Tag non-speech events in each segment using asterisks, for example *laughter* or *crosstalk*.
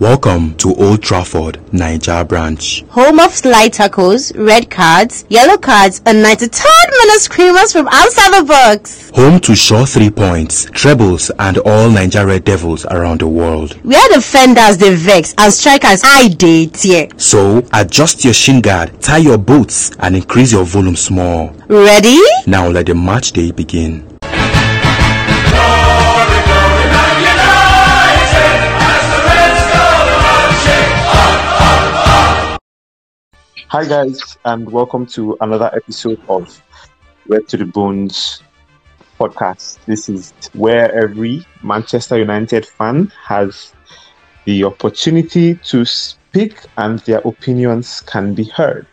Welcome to Old Trafford, Niger branch. Home of slide tackles, red cards, yellow cards, and 93rd minute screamers from outside the box. Home to sure three points, trebles, and all Niger Red Devils around the world. We are defenders, the vex, and strikers, I date here. So, adjust your shin guard, tie your boots, and increase your volume small. Ready? Now let the match day begin. Hi, guys, and welcome to another episode of Red to the Bones podcast. This is where every Manchester United fan has the opportunity to speak and their opinions can be heard.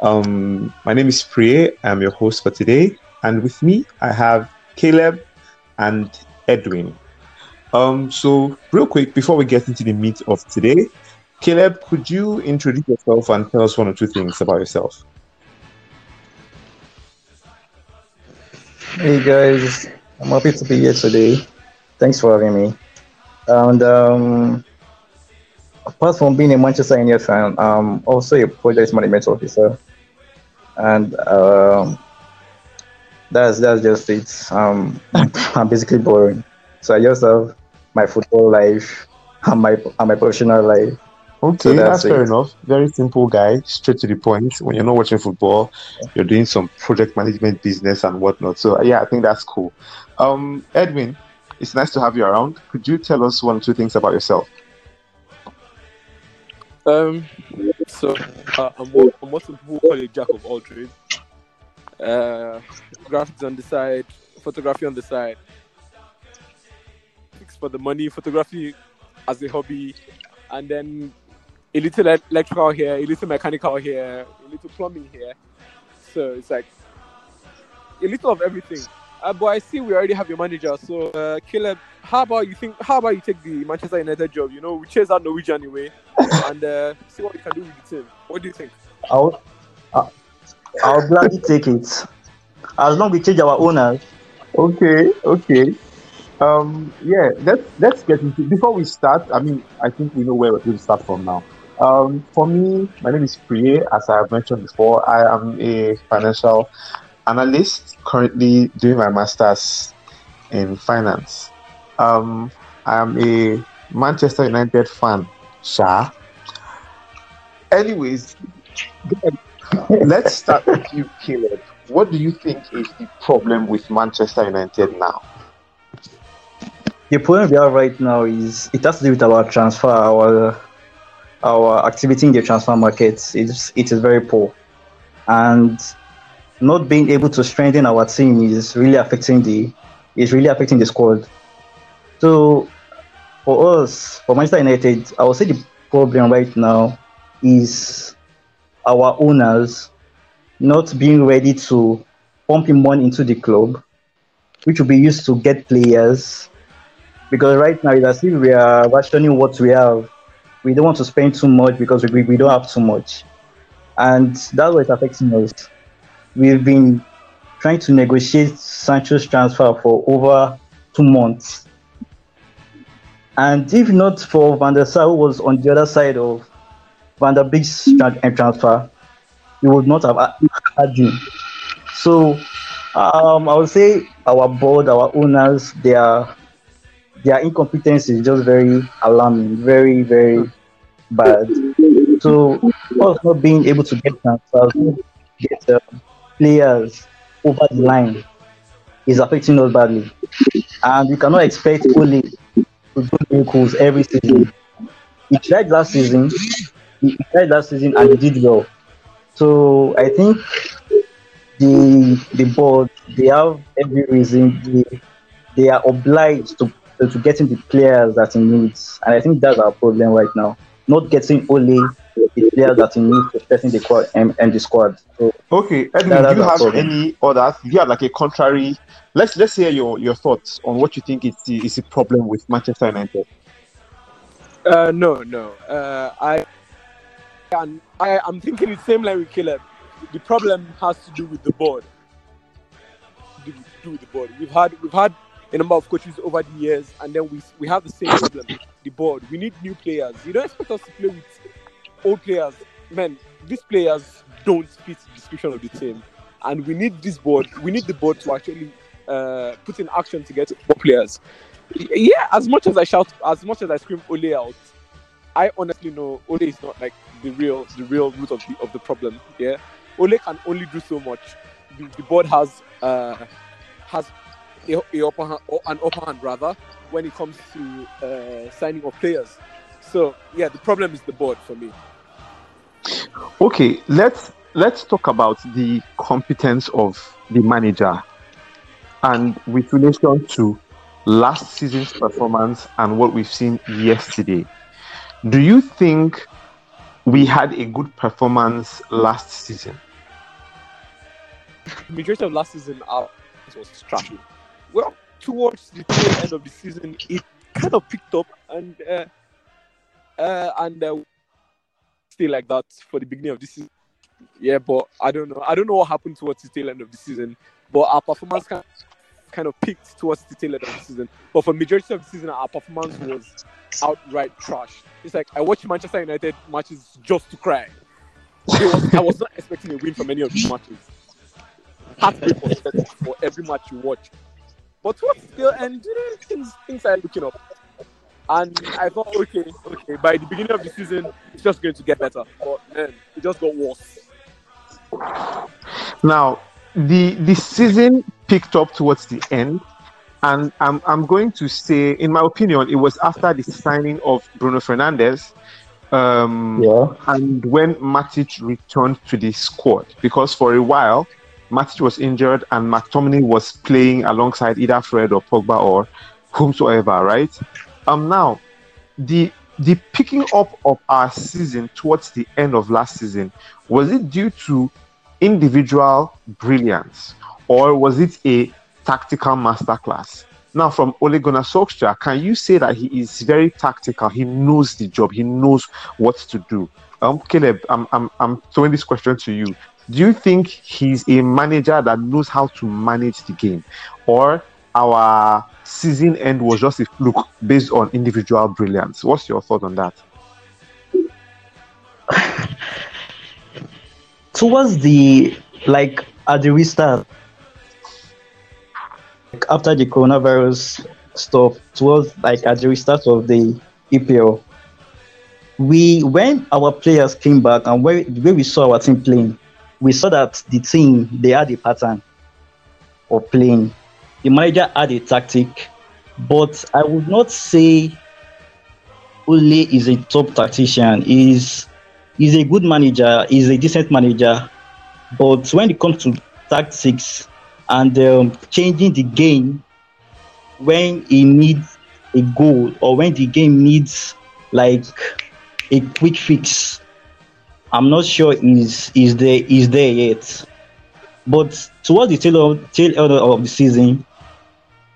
Um, my name is Priye, I'm your host for today, and with me I have Caleb and Edwin. Um, so, real quick, before we get into the meat of today, Caleb, could you introduce yourself and tell us one or two things about yourself? Hey guys, I'm happy to be here today. Thanks for having me. And um, apart from being a Manchester United fan, I'm also a project management officer, and um, that's that's just it. Um, *laughs* I'm basically boring, so I just have my football life and my and my professional life. Okay, So that's, that's fair enough. Very simple guy, straight to the point. When you're not watching football, you're doing some project management business and whatnot. So yeah, I think that's cool. Um, Edwin, it's nice to have you around. Could you tell us one or two things about yourself? Um, so uh, I'm, what, I'm what some people call a jack of all trades. Uh, graphics on the side, photography on the side. Fix for the money, photography as a hobby, and then a little electrical here, a little mechanical here, a little plumbing here. So it's like a little of everything. Uh, but I see we already have your manager. So uh, Caleb, how about you think? How about you take the Manchester United job? You know, we chase out Norwegian anyway, *laughs* and uh, see what we can do with the team. What do you think? I'll I'll, I'll gladly take it as long as we change our owners. Okay, okay. Um, yeah, let's let's get into before we start. I mean, I think we know where we're going to start from now. Um, for me, my name is Priye. As I have mentioned before, I am a financial analyst currently doing my masters in finance. Um, I am a Manchester United fan, Sha. Anyways, *laughs* let's start with you, Caleb. What do you think is the problem with Manchester United now? The problem we have right now is it has to do with our transfer, our our activity in the transfer market. is it is very poor, and not being able to strengthen our team is really affecting the is really affecting the squad. So for us, for Manchester United, I would say the problem right now is our owners not being ready to pump in money into the club, which will be used to get players because right now it's as if we are rationing what we have. We don't want to spend too much because we, we don't have too much. And that's what is affecting us. We've been trying to negotiate Sancho's transfer for over two months. And if not for Van der Sar, who was on the other side of Van der Beek's uh, transfer, we would not have had him. So um, I would say our board, our owners, they are their incompetence is just very alarming, very, very bad. So, us not being able to get get uh, players over the line is affecting us badly. And we cannot expect Ole to do miracles every season. He tried last season, he tried last season and he did well. So, I think the the board they have every reason they, they are obliged to to getting the players that he needs, and I think that's our problem right now. Not getting only the players that he needs to strengthen the squad and, and the squad. So Okay, Edwin, Yeah, do you have problem. any others? Do you have like a contrary? Let's let's hear your, your thoughts on what you think is the is the problem with Manchester United. Uh, no, no. Uh, I, and I, I'm thinking the same like with Caleb. The problem has to do with the board. To do with the board. We've had we've had a number of coaches over the years, and then we we have the same problem. The board. We need new players. You don't expect us to play with old players. Man, these players don't fit the description of the team, and we need this board. We need the board to actually uh, put in action to get more players. Yeah, as much as I shout, as much as I scream Ole out, I honestly know Ole is not like the real the real root of the of the problem. Yeah, Ole can only do so much. The, the board has uh, has a, a upper hand, an upper hand rather when it comes to uh, signing of players. So yeah, the problem is the board for me. Okay, let's let's talk about the competence of the manager and with relation to last season's performance and what we've seen yesterday. Do you think we had a good performance last season? majority of last season was trashy. Well, towards the tail end of the season, it kind of picked up and uh, uh, and uh, stay like that for the beginning of the season. Yeah, but I don't know. I don't know what happened towards the tail end of the season. But our performance kind kind of peaked towards the tail end of the season. But for majority of the season, our performance was outright trash. It's like I watch Manchester United matches just to cry. Was, I was not expecting a win from any of these matches. Heartbreak for every match you watch. But towards the end, you know, things things are looking up. And I thought, okay, okay, by the beginning of the season, it's just going to get better. But then it just got worse. Now, the the season picked up towards the end, and I'm I'm going to say, in my opinion, it was after the signing of Bruno Fernandes, um, Yeah. and when Matic returned to the squad, because for a while Matic was injured and McTominay was playing alongside either Fred or Pogba or whomsoever, right? Um, now the the picking up of our season towards the end of last season was it due to individual brilliance or was it a tactical masterclass? Now, from Ole Gunnar Solskjaer, can you say that he is very tactical? He knows the job. He knows what to do. Um, Caleb, I'm, I'm, I'm throwing this question to you. Do you think he's a manager that knows how to manage the game, or our season end was just a fluke based on individual brilliance? What's your thought on that? *laughs* towards the like at the restart like, after the coronavirus stuff towards like at the restart of the EPL we when our players came back and where the way we saw our team playing we saw that the team they had a pattern of playing. The manager had a tactic but I would not say Ole is a top tactician. He's he's a good manager, he's a decent manager, but when it comes to tactics and um, changing the game when he needs a goal or when the game needs like a quick fix, I'm not sure he's is there is there yet. But towards the tail of, tail end of the season,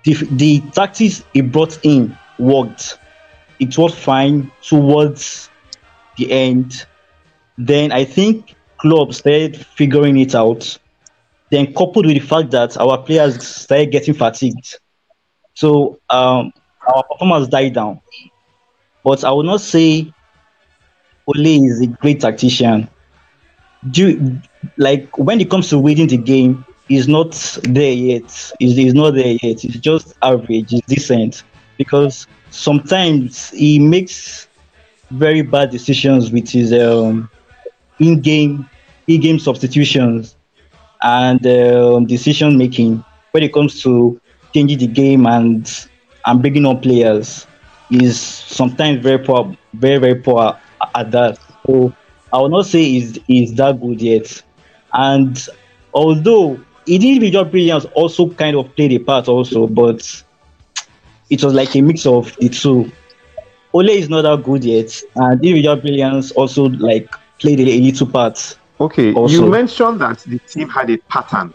the, the tactics he brought in worked. It was fine towards the end then I think clubs started figuring it out. Then coupled with the fact that our players started getting fatigued, so um, our performance died down. But I would not say Ole is a great tactician. Do like when it comes to reading the game, he's not there yet. He's, he's not there yet. He's just average. He's decent because sometimes he makes very bad decisions with his um, in-game in-game substitutions and um, decision making when it comes to changing the game and and bringing on players is sometimes very poor, very very poor at that. So I will not say is is that good yet. And although individual brilliance also kind of played a part also, but it was like a mix of the two. Ole is not that good yet, and individual brilliance also like played a, a little part. Okay, Also- you mentioned that the team had a pattern.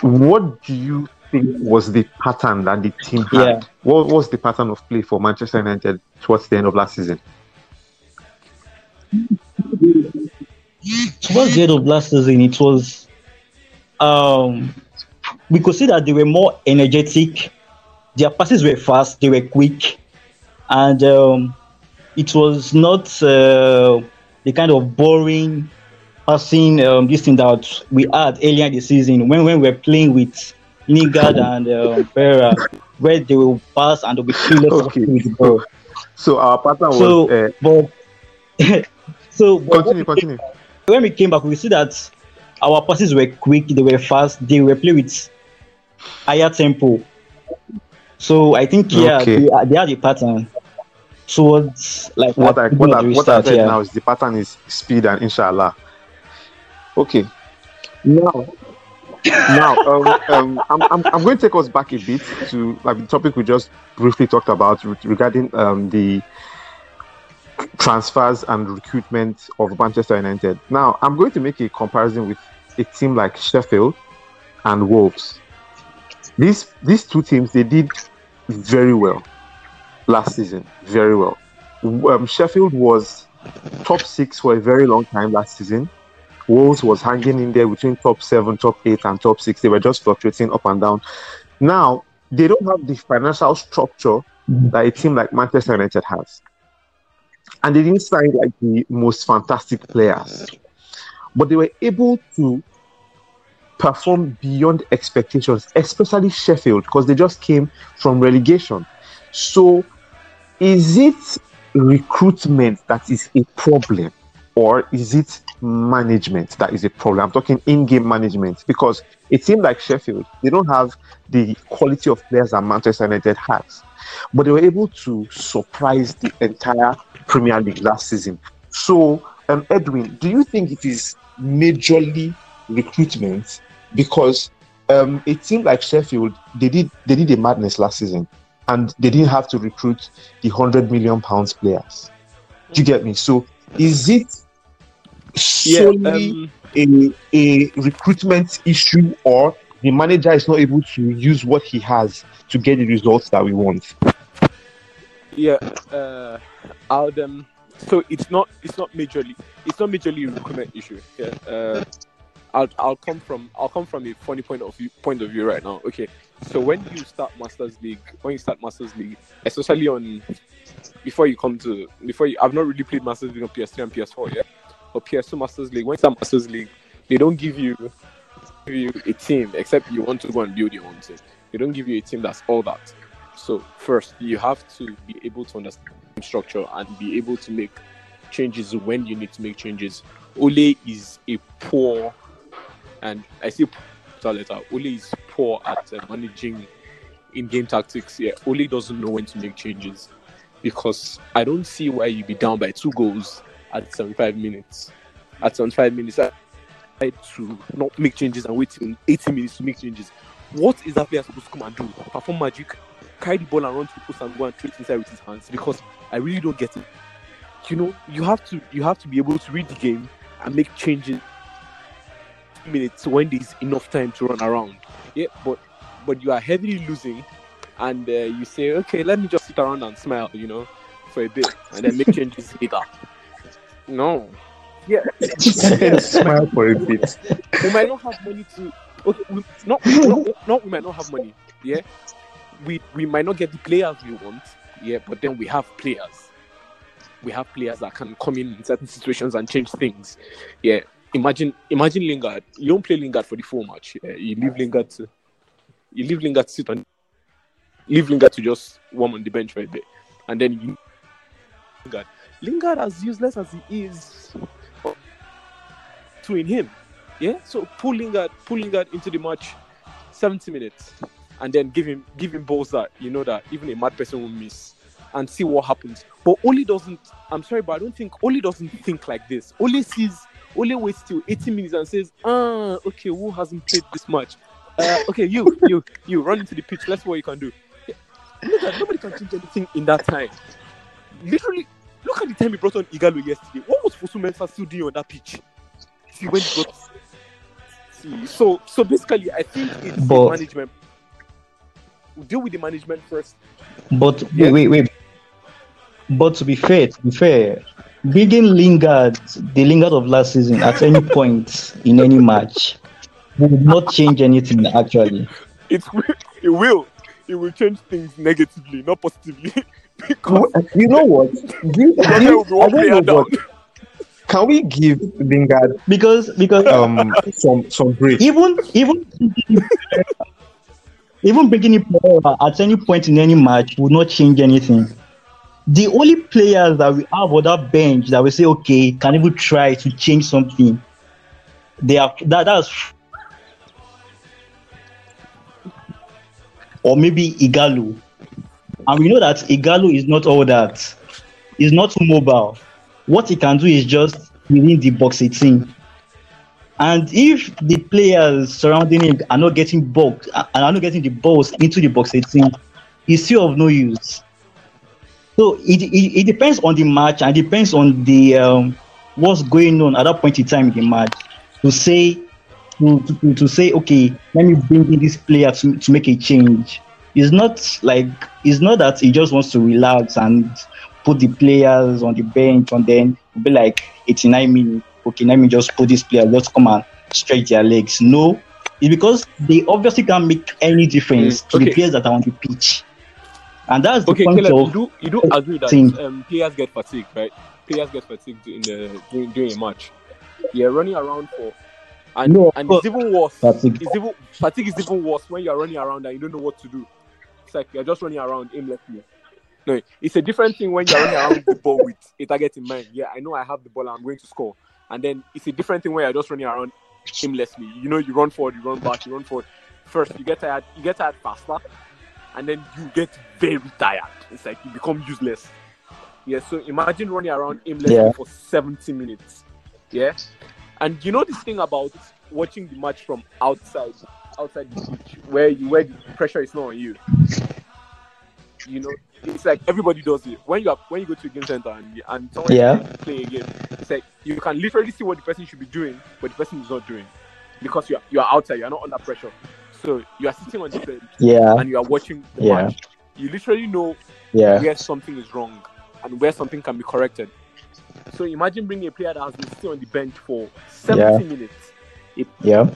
What do you think was the pattern that the team had? Yeah. What was the pattern of play for Manchester United towards the end of last season? Towards the end of last season, it was um, we could see that they were more energetic their passes were fast, they were quick, and um, it was not uh, the kind of boring passing um, this thing that we had earlier in the season when, when we were playing with Lingard and um, Pereira, where they will pass and they'll be clueless *laughs* Okay. with the ball. So our pattern was So, uh, but *laughs* so continue, continue. when we came back, we see that our passes were quick, they were fast, they were playing with higher tempo. So I think yeah, Okay. they, are- they had a pattern towards like What I at the what I the what I said yeah. now is the pattern is speed and inshallah. Okay. Now, now um, um, I'm, I'm, I'm going to take us back a bit to like the topic we just briefly talked about re- regarding um, the transfers and recruitment of Manchester United. Now, I'm going to make a comparison with a team like Sheffield and Wolves. These these two teams they did very well last season, very well. Um, Sheffield was top six for a very long time last season. Wolves was hanging in there between top seven, top eight, and top six. They were just fluctuating up and down. Now they don't have the financial structure that a team like Manchester United has, and they didn't sign like the most fantastic players, but they were able to perform beyond expectations, especially Sheffield, because they just came from relegation. So, is it recruitment that is a problem, or is it management that is a problem? I'm talking in-game management because it seemed like Sheffield, they don't have the quality of players that Manchester United has, but they were able to surprise the entire Premier League last season. So, um, Edwin, do you think it is majorly recruitment? Because um, a team like Sheffield, they did they did a madness last season, and they didn't have to recruit the hundred million pounds players. Do you get me? So, is it solely um, a, a recruitment issue, or the manager is not able to use what he has to get the results that we want? Yeah, uh, I'll um, so it's not it's not majorly it's not majorly a recruitment issue. Yeah, uh, I'll I'll come from I'll come from a funny point of view point of view right now. Okay, so when you start Masters League, when you start Masters League, especially on before you come to before you, I've not really played Masters League on PS3 and PS4 yet, but PS2 Masters League. When it's a Masters League, they don't give you give you a team except you want to go and build your own team. They don't give you a team that's all that. So first, you have to be able to understand structure and be able to make changes when you need to make changes. Ole is a poor, and I say poor letter. Ole is poor at uh, managing in-game tactics. Yeah, Ole doesn't know when to make changes because I don't see why you be down by two goals at 75 minutes. At 75 minutes, I I to not make changes and wait till 80 minutes to make changes. What is that player supposed to come and do? Perform magic, carry the ball and run to the post and go and treat inside with his hands? Because I really don't get it. You know, you have to you have to be able to read the game and make changes minutes when there's enough time to run around. Yeah, but but you are heavily losing, and uh, you say, okay, let me just sit around and smile, you know, for a bit, and then make *laughs* changes later. No. Yeah. Smile for a bit. we might not have money to okay we, not, not not we might not have money yeah we we might not get the players we want yeah but then we have players we have players that can come in in certain situations and change things yeah imagine imagine lingard you don't play lingard for the full match yeah? you leave lingard to you leave lingard to sit on leave lingard to just warm on the bench for a bit and then you lingard lingard as useless as he is to in him yeah, so pull Lingard, pull Lingard into the match, 70 minutes, and then give him give him balls that you know that even a mad person will miss, and see what happens. But Ole doesn't. I'm sorry, but I don't think Ole doesn't think like this. Ole sees, Ole waits till 80 minutes and says, ah, okay, who hasn't played this much? Uh, okay, you, you, you run into the pitch. Let's see what you can do. Yeah. Nobody can change anything in that time. Literally, look at the time he brought on Ighalo yesterday. What was Fosu Mensah still doing on that pitch? See when he got see. So so basically, I think it's the But- management. We deal with the management first. But Yeah. wait, wait, wait. But to be fair, to be fair, bringing Lingard, the Lingard of last season, at any point in any match, would not change anything. Actually, It will. It will. it will change things negatively, not positively. *laughs* because you know what? Give, give- will be one I don't know what. Can we give Lingard because because um some some break? even even even bringing in Pereira at any point in any match would not change anything. The only players that we have on that bench that we say okay can even try to change something. They are that that's or maybe Ighalo. And we know that Ighalo is not all that. He's not too mobile. What he can do is just within the box 18. And if the players surrounding him are not getting box and are not getting the balls into the box 18, he's still of no use. So it, it, it depends on the match and depends on the um, what's going on at that point in time in the match to say to, to, to say okay let me bring in this player to, to make a change. It's not like it's not that he just wants to relax and put the players on the bench and then be like 89 minutes okay, let me just put this player, let's come and stretch their legs. No, it's because they obviously can't make any difference Mm, to the players that are on the pitch. And that's the Okay, point Caleb, you do you do agree that um, players get fatigued, right? Players get fatigued in the during, during a match. You're running around for, and No, and it's even worse. Fatigue. It's even fatigue is even worse when you're running around and you don't know what to do. It's like you're just running around aimlessly. No, it's a different thing when you're running around with the ball with a target in mind. Yeah, I know I have the ball. I'm going to score. And then it's a different thing when you're just running around aimlessly. You know, you run forward, you run back, you run forward. First, you get tired. You get tired faster, and then you get very tired. It's like you become useless. Yeah. So imagine running around aimlessly Yeah. for 70 minutes. Yeah. And you know this thing about watching the match from outside, outside the pitch, where you where the pressure is not on you. You know, it's like everybody does it. When you are when you go to a game center and and someone Yeah. is playing a game, it's like you can literally see what the person should be doing, but the person is not doing because you are you are outside, you are not under pressure. So you are sitting on the bench yeah, and you are watching the Yeah. match. You literally know yeah, where something is wrong and where something can be corrected. So imagine bringing a player that has been sitting on the bench for 70 minutes. Yeah,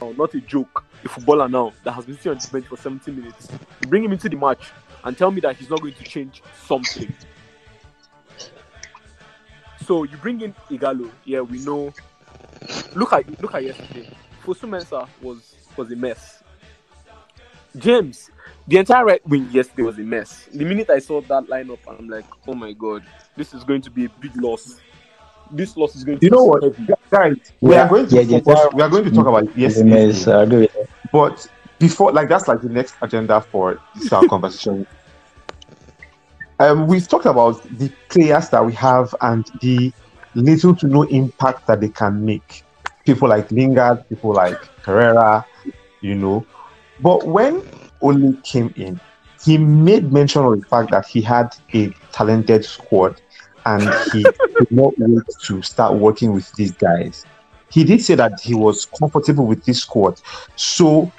Now, not a joke. A footballer now that has been sitting on the bench for 70 minutes. You bring him into the match and tell me that he's not going to change something. So you bring in Ighalo. Yeah, we know. Look at look at yesterday. Fosu Mensah was was a mess. James, the entire right wing yesterday was a mess. The minute I saw that lineup, I'm like, oh my god, this is going to be a big loss. This loss is going to You know what, heavy. Guys? We Yeah, are going to yeah, focus, we are going to talk about yesterday, I agree but before, like that's like the next agenda for this our conversation. *laughs* Um, we've talked about the players that we have and the little to no impact that they can make. People like Lingard, people like Carrera, you know. But when Ole came in, he made mention of the fact that he had a talented squad and he could not wait to start working with these guys. He did say that he was comfortable with this squad. So,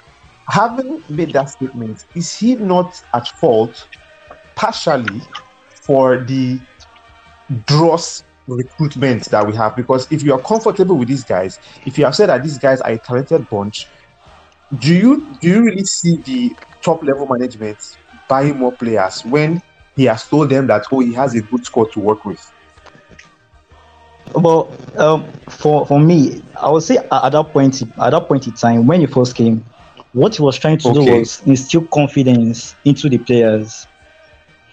having made that statement, is he not at fault partially for the dross recruitment that we have? Because if you are comfortable with these guys, if you have said that these guys are a talented bunch, do you do you really see the top level management buying more players when he has told them that oh he has a good squad to work with? Well, um, for for me, I would say at at that point, at that point in time when he first came, what he was trying to do was instill confidence into the players,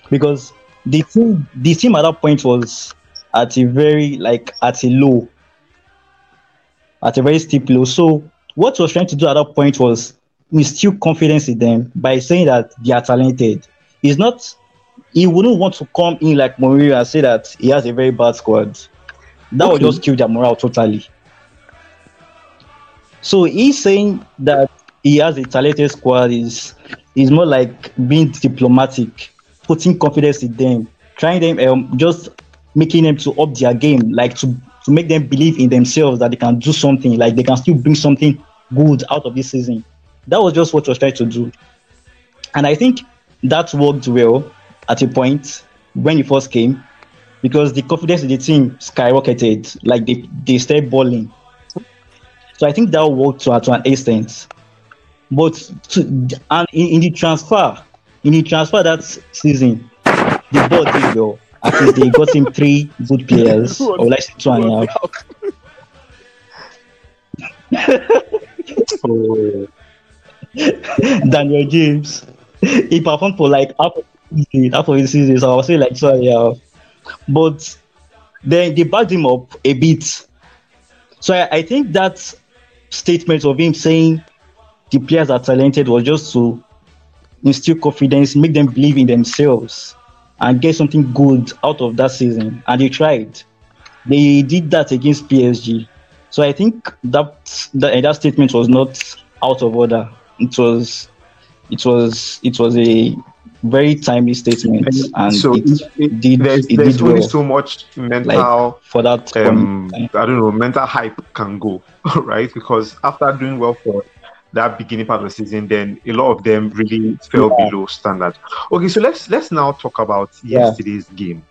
because the team, the team at that point was at a very like at a low, at a very steep low. So what he was trying to do at that point was instill confidence in them by saying that they are talented. He's not. He wouldn't want to come in like Mourinho and say that he has a very bad squad that would just kill their morale totally. So he's saying that he has a talented squad is is more like being diplomatic, putting confidence in them, trying them um, just making them to up their game, like to to make them believe in themselves that they can do something, like they can still bring something good out of this season. That was just what he was trying to do. And I think that worked well at a point when he first came because the confidence in the team skyrocketed. Like they, they started balling. So I think that worked to, to an extent. But to, and in, in the transfer, in the transfer that season, the board did well. At least they got him three good players, *laughs* or like two and a half. *laughs* Daniel James. He performed for like half half of the season, so I was saying like a half. But then they backed him up a bit. So I, I think that statement of him saying the players are talented was just to instill confidence, make them believe in themselves, and get something good out of that season. And they tried. They did that against PSG. So I think that that, that statement was not out of order. It was, it was, it was a very timely statement, and so it, it- it- did there's, it there's did only well so much mental for that. um point. I don't know mental hype can go *laughs* right because after doing well for that beginning part of the season, then a lot of them really fell Yeah. below standard. Okay, so let's let's now talk about Yeah. yesterday's game.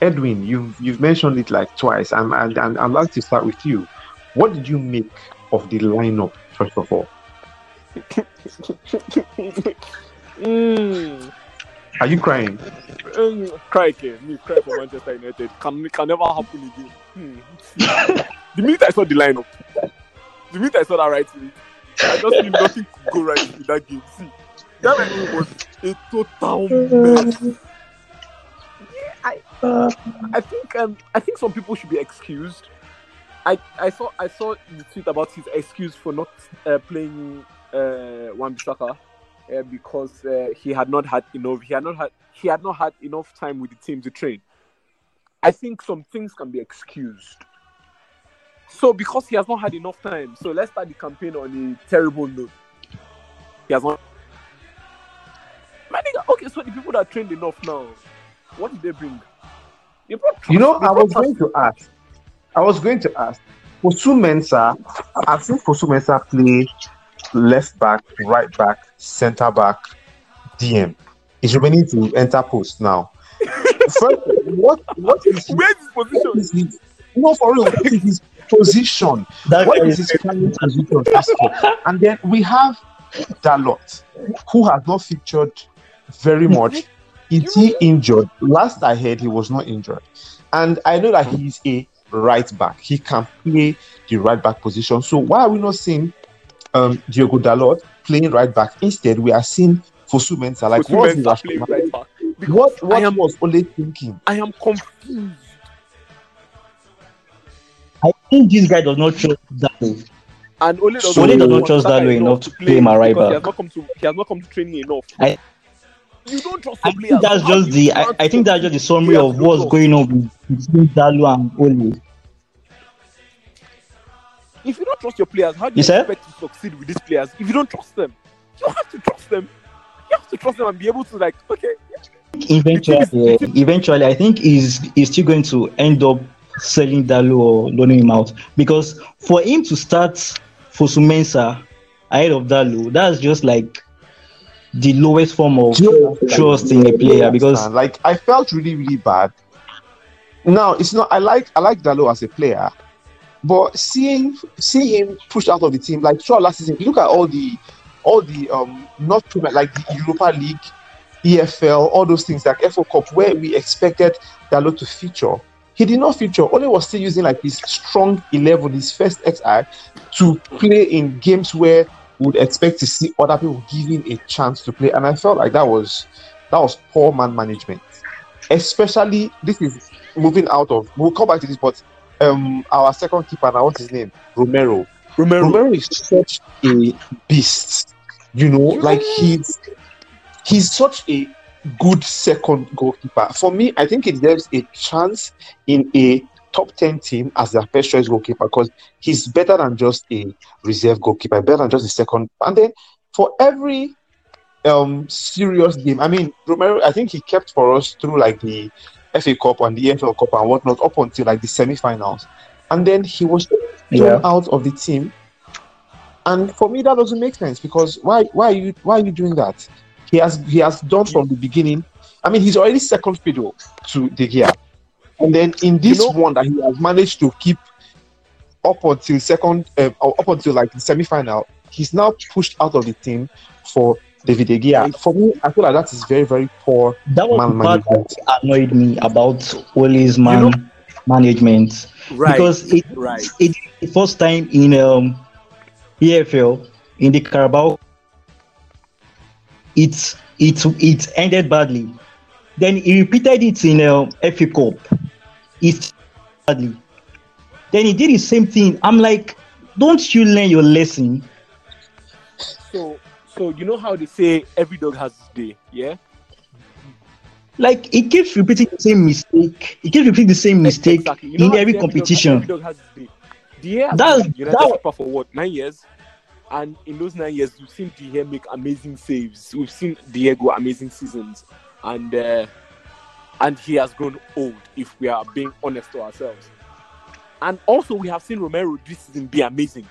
Edwin, you've you've mentioned it like twice, and and, and I'd like to start with you. What did you make of the lineup first of all? *laughs* mm, Are you crying? mm, cry again. Me cry for Manchester United. Can can never happen again. Hmm. the minute I saw the lineup, the minute I saw that right thing, I just knew nothing could go right in that game. See, that lineup was a total mess. Yeah, I, I think um, I think some people should be excused. I, I saw I saw the tweet about his excuse for not uh, playing uh, Wan Bissaka uh, because uh, he had not had enough. He had not had he had not had enough time with the team to train. I think some things can be excused. So because he has not had enough time, so let's start the campaign on a terrible note. He has not. My nigga, okay, so the people that trained enough now, what did they bring? They brought You know, I was going to ask. I was going to ask. Fosu Mensah, I've seen Fosu Mensah play left back, right back, centre back, DM. He's remaining to enter post now. *laughs* First, what what is his, Where's his what position? is his no for real? What is his position? That What guy is is his primary position? first of all? *laughs* And then we have Dalot, who has not featured very much. Is he injured? Last I heard, he was not injured. And I know that he's a right back. He can play the right back position. So why are we not seeing um, Diogo Dalot playing right back? Instead, we are seeing Fosu Mensah. Like, Fosu what's his Mensah playing right back. Because What, what I am was Ole thinking? I am confused. I think this guy does not trust Dalot. And Ole does So- not Ole does not trust Saka Dalot enough to play my right back. He has not come to he has not come to training enough. I- you don't trust I think players. that's How just the I, I think that's just the summary of what's going on between Dalot and Ole. If you don't trust your players, how do you, You said? expect to succeed with these players? If you don't trust them, you have to trust them. You have to trust them and be able to like, okay, Eventually, uh, eventually, I think he's he's still going to end up selling Dalot or loaning him out because for him to start Fosu Mensah ahead of Dalot, that's just like the lowest form of trust in a player because like I felt really really bad. Now it's not. I like I like Dalot as a player, but seeing seeing him pushed out of the team like throughout last season. Look at all the all the um not Premier like the Europa League, EFL, all those things like FA Cup where we expected Dalot to feature. He did not feature. Only was still using like his strong eleven, his first XI, to play in games where would expect to see other people giving a chance to play. And I felt like that was that was poor man management. Especially this is moving out of we'll come back to this, but um our second keeper now, what's his name? Romero. Romero. Romero is such a beast. You know, like he's he's such a good second goalkeeper. For me, I think he deserves a chance in a top 10 team as their first choice goalkeeper because he's better than just a reserve goalkeeper, better than just a second. And then for every um serious game, I mean, Romero, I think he kept for us through like the FA Cup and the EFL Cup and whatnot up until like the semi-finals. And then he was thrown Yeah. out of the team. And for me, that doesn't make sense because why why are you why are you doing that? He has he has done from the beginning. I mean, he's already second fiddle to De Gea, and then in this You know- one that he has managed to keep up until second, or up until like the semi-final, he's now pushed out of the team for David De Gea. For me, I feel like that is very, very poor That was man the part management. that annoyed me about Ole's man You management Right. because it right. it the first time in um EFL in the Carabao it it it ended badly. Then he repeated it in um, FA Cup. It badly. Then he did the same thing. I'm like, don't you learn your lesson? So so you know how they say every dog has its day, yeah? Like he keeps repeating the same mistake. He keeps repeating the same mistake Exactly. You know in every competition. Every dog, every dog has. De Gea has That's- been United that- keeper for what nine years, and in those nine years, we've seen De Gea make amazing saves. We've seen De Gea amazing seasons, and uh, and he has grown old. If we are being honest to ourselves, and also we have seen Romero this season be amazing.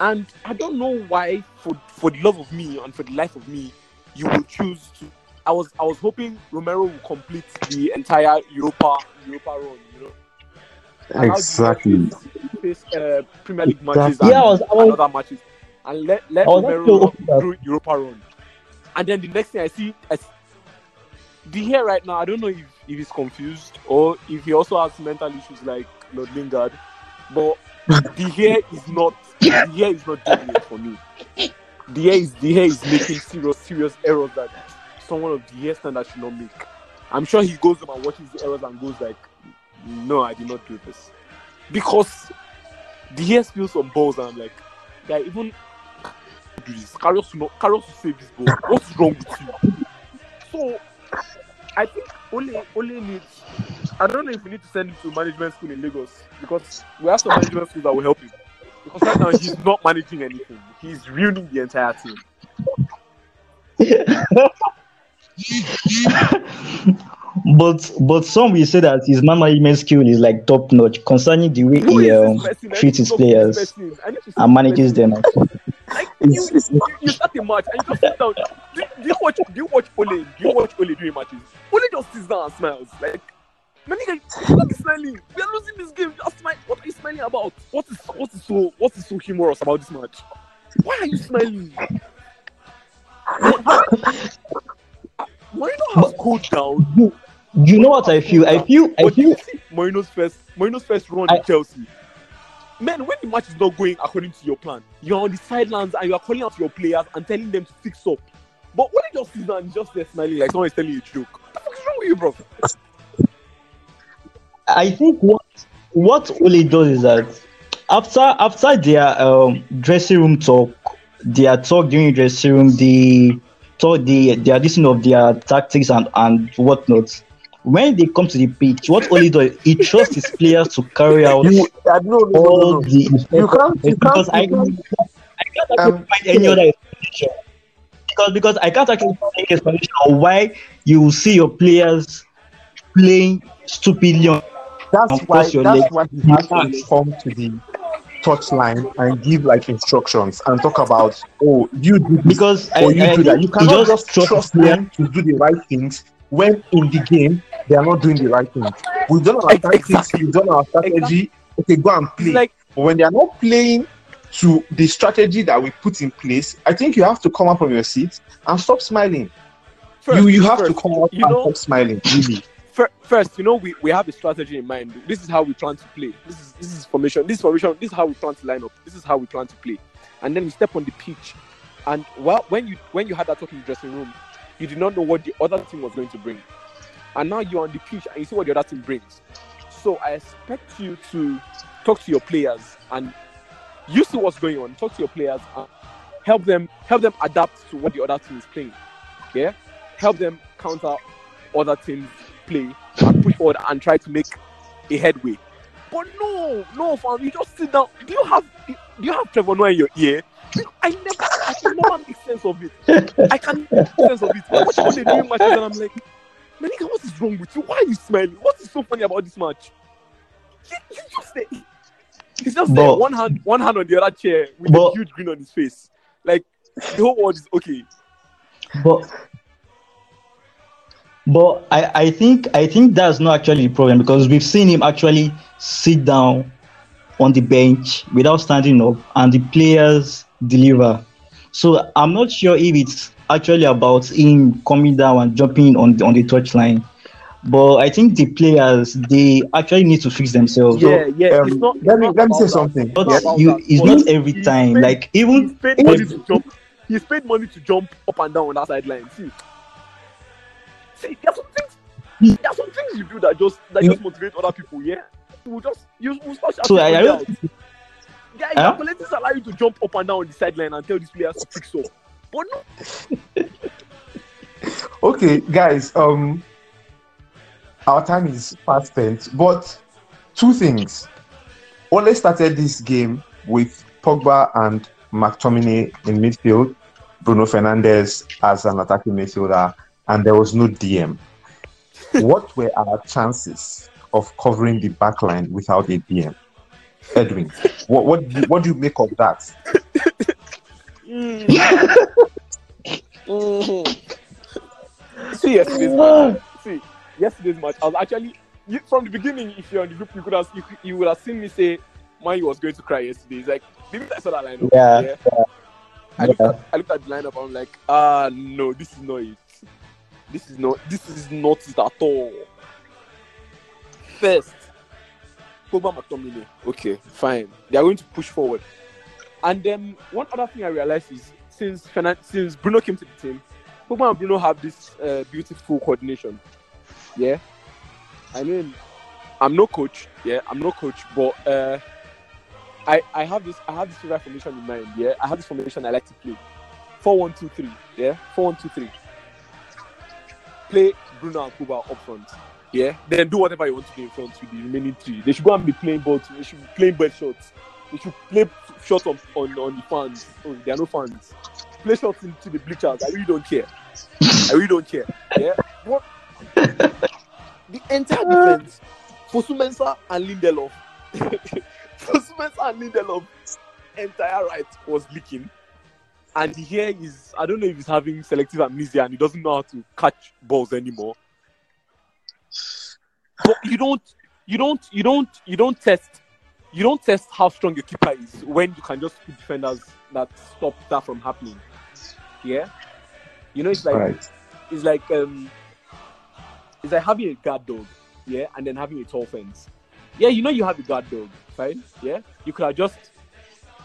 And I don't know why, for for the love of me and for the life of me, you will choose to. I was I was hoping Romero will complete the entire Europa Europa run. You know. And how do you Exactly. face uh, Premier League matches Exactly. and, Yeah, I was- I was- other matches, and let let Romero actually run hoping that- through Europa run, and then the next thing I see, I see De Gea right now. I don't know if, if he's confused or if he also has mental issues like Lord Lingard, but De Gea is not De Gea is not doing it for me. De Gea is De Gea is making serious serious errors that someone of De Gea standard should not make. I'm sure he goes home and watches the errors and goes like, "No, I did not do this," because De Gea spills some balls and I'm like, "Guy, even do this. Carlos will not Carlos will save this ball. What's wrong with you?" So, I think Ole Ole needs. I don't know if we need to send him to management school in Lagos because we have some management schools that will help him. Because right now he's not managing anything. He's ruining the entire team. *laughs* but but some will say that his man management skill is like top notch concerning the way Who he um, this person? I treats his to know who players this person is. I need to see and manages them. Like you, you, you start a match and you just sit down. Do, do you watch? Do you watch Ole? Do you watch Ole during matches? Ole just sits down and smiles. Like, man, nigga, stop smiling. We are losing this game. Just smile. What are you smiling about? What is what is so what is so humorous about this match? Why are you smiling? Mourinho has cooled down. You know what I feel? I feel I But feel you first Mourinho's first run I- in Chelsea. Man, when the match is not going according to your plan, you're on the sidelines and you are calling out your players and telling them to fix up. But when he just sits down and just there smiling like someone is telling you a joke, what the fuck is wrong with you, bro? I think what what Ole does is that after after their um, dressing room talk, their talk during dressing room, the talk the their listening of their tactics and and whatnot. When they come to the pitch, what Ole does, he trusts his players to carry out You, uh, no, all no, no. the You can't, you because can't, I, you can't I can't actually Um, find any other explanation. Because because I can't actually find any explanation of why you see your players playing stupidly on That's Of why. course your That's leg- why he has to come to the touchline and give like instructions and talk about, oh, you do this because I, you I do that. You he cannot just trusts trust his players. them to do the right things when in the game they are not doing the right things. We've done our Ex- tactics, exactly. we've done our strategy. Okay, go and play. Like But when they are not playing to the strategy that we put in place, I think you have to come up from your seat and stop smiling. first, you you have first, to come up you and know, stop smiling. Really. Fir- first, you know, we, we have a strategy in mind. This is how we plan to play. This is this is formation. This formation. This is how we plan to line up. This is how we plan to play. And then we step on the pitch, and well, when you when you had that talk in the dressing room, you did not know what the other team was going to bring, and now you're on the pitch and you see what the other team brings. So I expect you to talk to your players and you see what's going on. Talk to your players and help them help them adapt to what the other team is playing. Yeah, help them counter other teams' play and push forward and try to make a headway. But no, no, fam, you just sit down. Do you have do you have Trevor Noah in your ear? I never, I can never make sense of it. I can make sense of it. I watch all the doing matches and I'm like, man, nigga, what is wrong with you? Why are you smiling? What is so funny about this match? He, he's just there. He's just there, one hand, one hand on the other chair with But- a huge grin on his face. Like the whole world is okay. But but I, I think I think that's not actually the problem because we've seen him actually sit down on the bench without standing up and the players deliver. So I'm not sure if it's actually about him coming down and jumping on the, on the touchline. But I think the players they actually need to fix themselves. Yeah, yeah. Um, it's not, let me let me say something. But It's not you, it's that. not every time. paid- Like he's even paid money to jump. He's paid money to jump up and down on that sideline. See, see, there's some things. There's some things you do that just that You- just motivate other people. Yeah, you will just you will start So shouting I- I somebody don't- out. Guys, Huh? your collectors allow you to jump up and down on the sideline and tell these players to fix up. But no, *laughs* Okay, guys. Um, our time is fast spent, but two things. Ole started this game with Pogba and McTominay in midfield, Bruno Fernandes as an attacking midfielder, and there was no DM. what were our chances of covering the back line without a DM? Edwin, what what do you- what do you make of that? *laughs* see yesterday's match. See yesterday's match. I was actually you, from the beginning. If you're on the group, you could have you, could- you would have seen me say Man U was going to cry yesterday. It's like the minute I saw that lineup. Yeah, I, looked at, I looked at the lineup. I'm like, ah, no, this is not it. This is not. This is not it at all. First, Pogba McTominay. Okay, fine. They are going to push forward. And then one other thing I realized is since since Bruno came to the team, Pogba and Bruno have this uh, beautiful coordination. Yeah, I mean, I'm no coach. Yeah, I'm no coach, but uh, I I have this I have this formation in mind. Yeah, I have this formation I like to play. Four one two three. Yeah, four one two three. Play Bruno and Kuba up front. Yeah, then do whatever you want to do in front with the remaining three. They should go and be playing ball. They should be playing ball shots. They should play shots on, on, on the fans. Oh, there are no fans. Play shots into the bleachers. I really don't care. I really don't care. Yeah. What? *laughs* the entire defense, Fosu Mensah and Lindelof. *laughs* Fosu Mensah and Lindelof, entire right was leaking. And here is, I don't know if he's having selective amnesia and he doesn't know how to catch balls anymore. But you don't, you don't, you don't, you don't test, you don't test how strong your keeper is when you can just put defenders that stop that from happening. Yeah, you know, it's like Right. it's like um, it's like having a guard dog, yeah, and then having a tall fence. Yeah, you know you have a guard dog, fine. Yeah, you could have just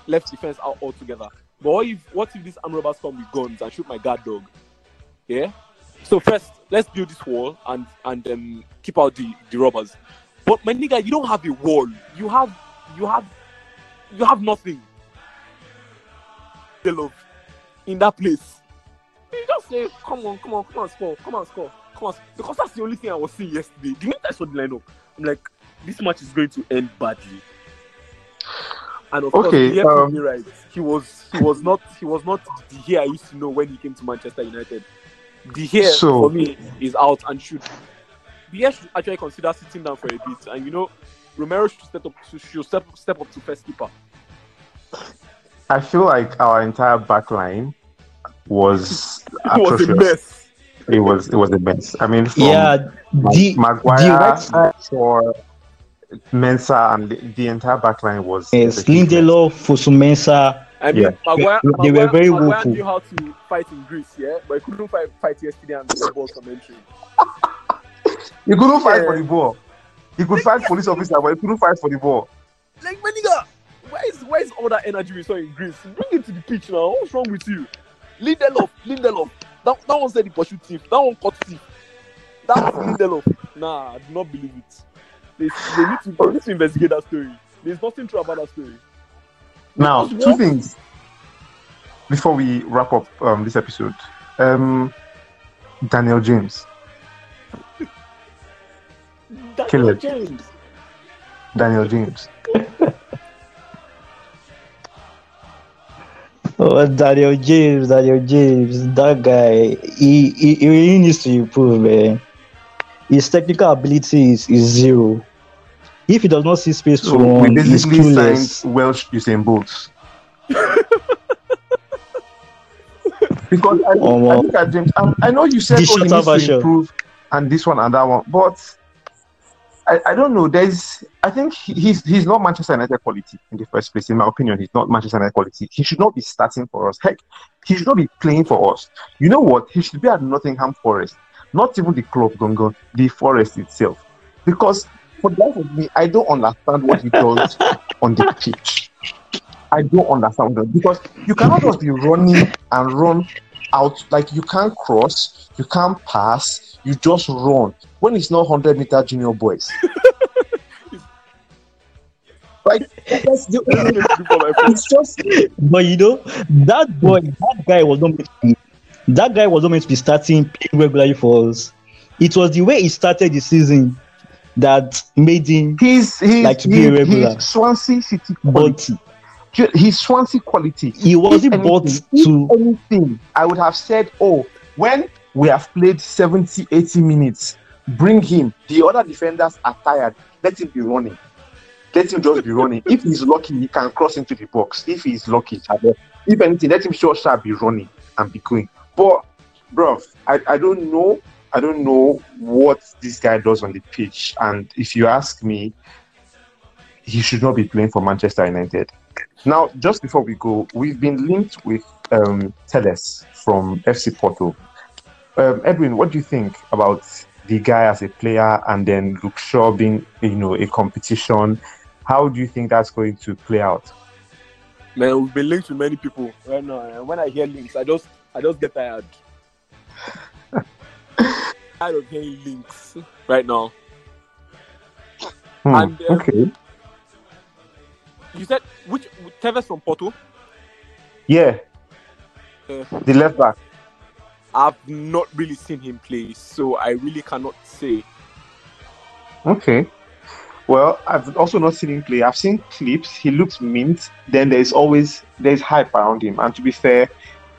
left the fence out altogether. But what if what if these arm robbers come with guns and shoot my guard dog? Yeah. So first, let's build this wall and and um, keep out the the robbers. But my nigga, you don't have a wall. You have you have you have nothing. The love in that place. You just say, come on, come on, come on, score, come on, score, come on, because that's the only thing I was seeing yesterday. The minute I saw the lineup, I'm like, this match is going to end badly. And of Okay, the proved um, me right. He was, he was not, he was not the De Gea I used to know when he came to Manchester United. De Gea So- for me is out and should. BS should actually consider sitting down for a bit, and you know, Romero should step up, should step step up to first keeper. I feel like our entire back line was *laughs* It was a atrocious. mess. It was it was a mess. I mean, from yeah. The Maguire the right side Fosu Mensah and the, the entire back line was is was a huge mess. Lindelof, Fosu Mensah. I mean, Yeah. Maguire, They were Maguire, very Maguire woeful. knew how to fight in Greece, yeah, but he couldn't fight, fight yesterday and the balls from entry. *laughs* He couldn't fight Yeah. for the ball. He could fight police officer, but he couldn't fight for the ball. Like, my nigga, where is where is all that energy we saw in Greece? Bring it to the pitch now. What's wrong with you? Lindelof, Lindelof. That, that one said he pursued thief. That one caught thief. That's Lindelof. Nah, I do not believe it. They, they, need to, they need to investigate that story. There's nothing true about that story. Now, two what- things before we wrap up um, this episode. Um, Daniel James. Daniel Killer. James. Daniel James. *laughs* Oh, Daniel James, Daniel James, that guy, he, he, he really needs to improve, man. His technical ability is, is zero. If he does not see space to So we run, he's basically clueless. signed Welsh Usain Bolt. *laughs* because I, Oh, I look at James. um, I know you said The oh, he shorter needs to version. improve and this one and that one, but I, I don't know. There's, I think he's he's not Manchester United quality in the first place. In my opinion, he's not Manchester United quality. He should not be starting for us. Heck, he should not be playing for us. You know what? He should be at Nottingham Forest, not even the club, Gongo, the Forest itself. Because for the life of me, I don't understand what he does *laughs* on the pitch. I don't understand that because you cannot just be running and run out like you can't cross, you can't pass, you just run when it's not hundred meter junior boys. *laughs* like that's the it's just But you know, that boy, that guy was not meant to be. That guy was not meant to be starting playing regularly for us. It was the way he started the season that made him. he's he's, Like to be a regular. he's Swansea City But quality. Ju- He's Swansea quality. he wasn't If bought to. anything, I would have said, oh, when we have played 70, 80 minutes, bring him. The other defenders are tired. Let him be running. Let him just be running. If he's lucky, he can cross into the box. If he's lucky, if anything, let him sure sharp be running and be going. But, bro, I, I don't know. I don't know what this guy does on the pitch. And if you ask me, he should not be playing for Manchester United. Now, just before we go, we've been linked with um, Telles from FC Porto. Um, Edwin, what do you think about the guy as a player and then Luke Shaw being, you know, a competition? How do you think that's going to play out? Man, we've been linked to many people right now. And when I hear links, I just I just get tired. Tired of hearing links right now. Hmm, And, um, okay. You said which Tevez from Porto? Yeah, Uh, the left back. I've not really seen him play, so I really cannot say. Okay. Well, I've also not seen him play. I've seen clips. He looks mint. Then there's always there's hype around him. And to be fair,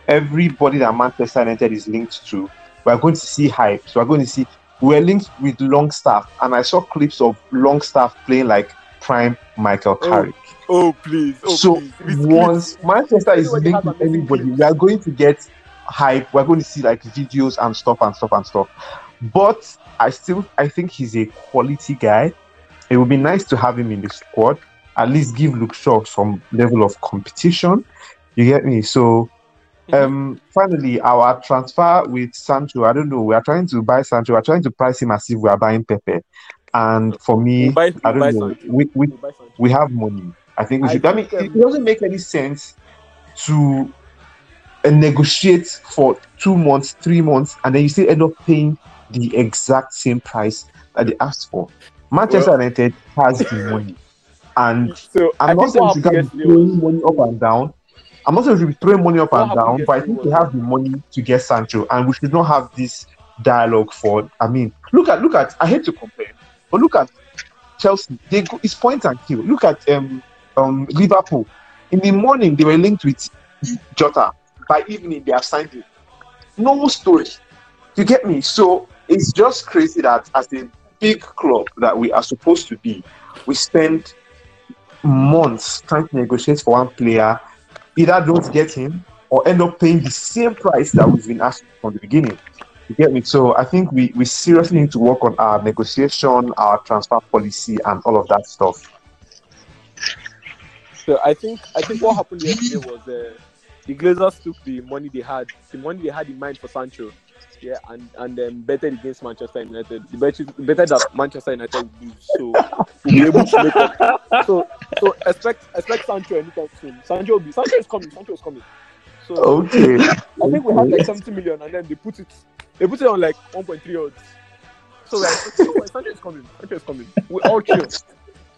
everybody that Manchester United is linked to, we're going to see hype. So we're going to see we're linked with Longstaff, and I saw clips of Longstaff playing like prime Michael Oh, Carrick. Oh please! Oh so please! Once Manchester is linked with anybody, we are going to get hype. We're going to see like videos and stuff and stuff and stuff. But I still I think he's a quality guy. It would be nice to have him in the squad. At least give Luke Shaw some level of competition. You get me? So. Um finally our transfer with Sancho, I don't know. We are trying to buy Sancho, we're trying to price him as if we are buying Pepe. And for me, We'll buy- I don't know. Sancho. We, we We'll we have money. I think we I should. I, mean, think, it um, doesn't make any sense to uh, negotiate for two months, three months, and then you still end up paying the exact same price that they asked for. Manchester Well- United has the money, *laughs* and So I I'm not saying we should be money up and down. I'm not saying we should be throwing money up and down, but I think we have the money to get Sancho, and we should not have this dialogue for. I mean, look at look at. I hate to compare, but look at Chelsea. They go, it's point and kill. Look at um um Liverpool. In the morning they were linked with Jota. By evening they have signed him. No story. You get me? So it's just crazy that as a big club that we are supposed to be, we spend months trying to negotiate for one player, either don't get him or end up paying the same price that we've been asking from the beginning. You get me? So I think we, we seriously need to work on our negotiation, our transfer policy, and all of that stuff. So I think I think what happened yesterday was uh, the Glazers took the money they had, the money they had in mind for Sancho, yeah, and and um, then betted against Manchester United. The bet betted that Manchester United lose, so we'll be able to *laughs* make up. So so expect expect Sancho anytime soon. Sancho will be Sancho is coming. Sancho is coming. So Okay. I think we have like 70 million, and then they put it they put it on like 1.3 odds. So like oh, Sancho is coming. Sancho is coming. We all chill.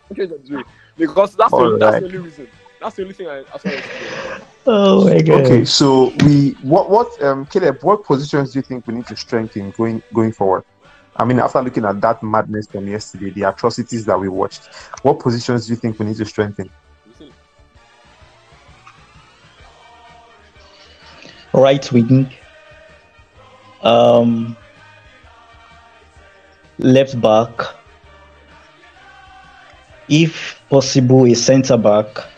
Sancho is on his way. Because that's the, All that's the only reason. That's the only thing I as far as *laughs* Oh my god. Okay, so we what what um Caleb, what positions do you think we need to strengthen going going forward? I mean, after looking at that madness from yesterday, the atrocities that we watched, what positions do you think we need to strengthen? right wing, um, left back, if possible, a centre back.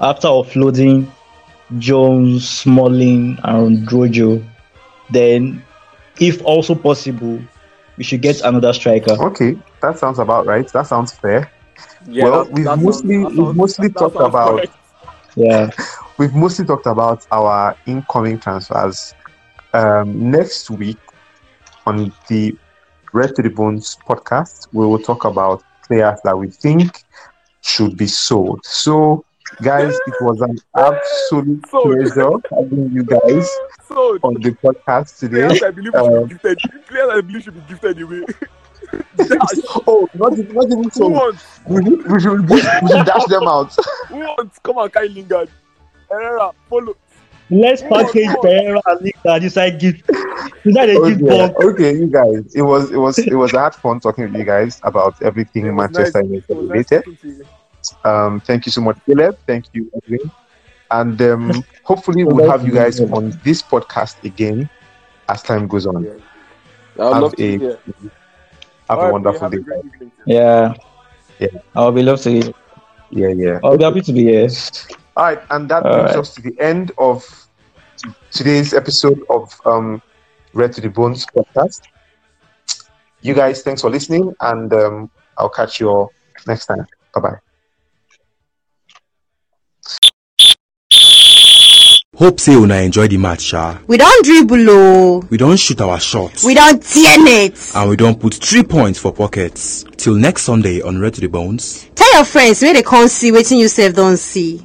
After offloading Jones, Smalling, and Rojo, then, if also possible, we should get another striker. Okay, that sounds about right. That sounds fair. Yeah, well, that- we've that mostly that we've sounds- mostly that talked sounds about correct. Yeah. *laughs* we've mostly talked about our incoming transfers. Um, next week on the Red to the Bones podcast, we will talk about players that we think should be sold. So, guys, it was an absolute Sold. pleasure having you guys *laughs* So on the podcast today. players I believe Um, should be gifted. Players I believe should be gifted away. *laughs* Oh, not, even- not even Who wants? We should, we, should, we should dash them out. *laughs* Who wants? Come on, Kai Lingard. Herrera, follow. Let's package Pereira and Lingard inside gift. Inside a gift box. okay, you guys. It was it was it was I had fun talking with you guys about everything Manchester. United It was nice related. Talking to you. Um, thank you so much, Caleb. Thank you, Edwin. And um, *laughs* hopefully we'll have you guys on this podcast again as time goes on. Yeah. Have love a- hear. Have All a wonderful have a day. great evening. Yeah. Yeah. I'll be love to hear. Yeah, yeah. I'll be happy to be here. All right, and that All brings right. us to the end of today's episode of um, Red to the Bones podcast. You guys, thanks for listening, and um, I'll catch you all next time. Bye bye. Hope say una enjoy the match, sha. We don't dribble, oh. We don't shoot our shots. We don't tear it. and we don't put three points for pockets. Till next Sunday on Red to the Bones. Tell your friends where they can't see waiting you save don't see.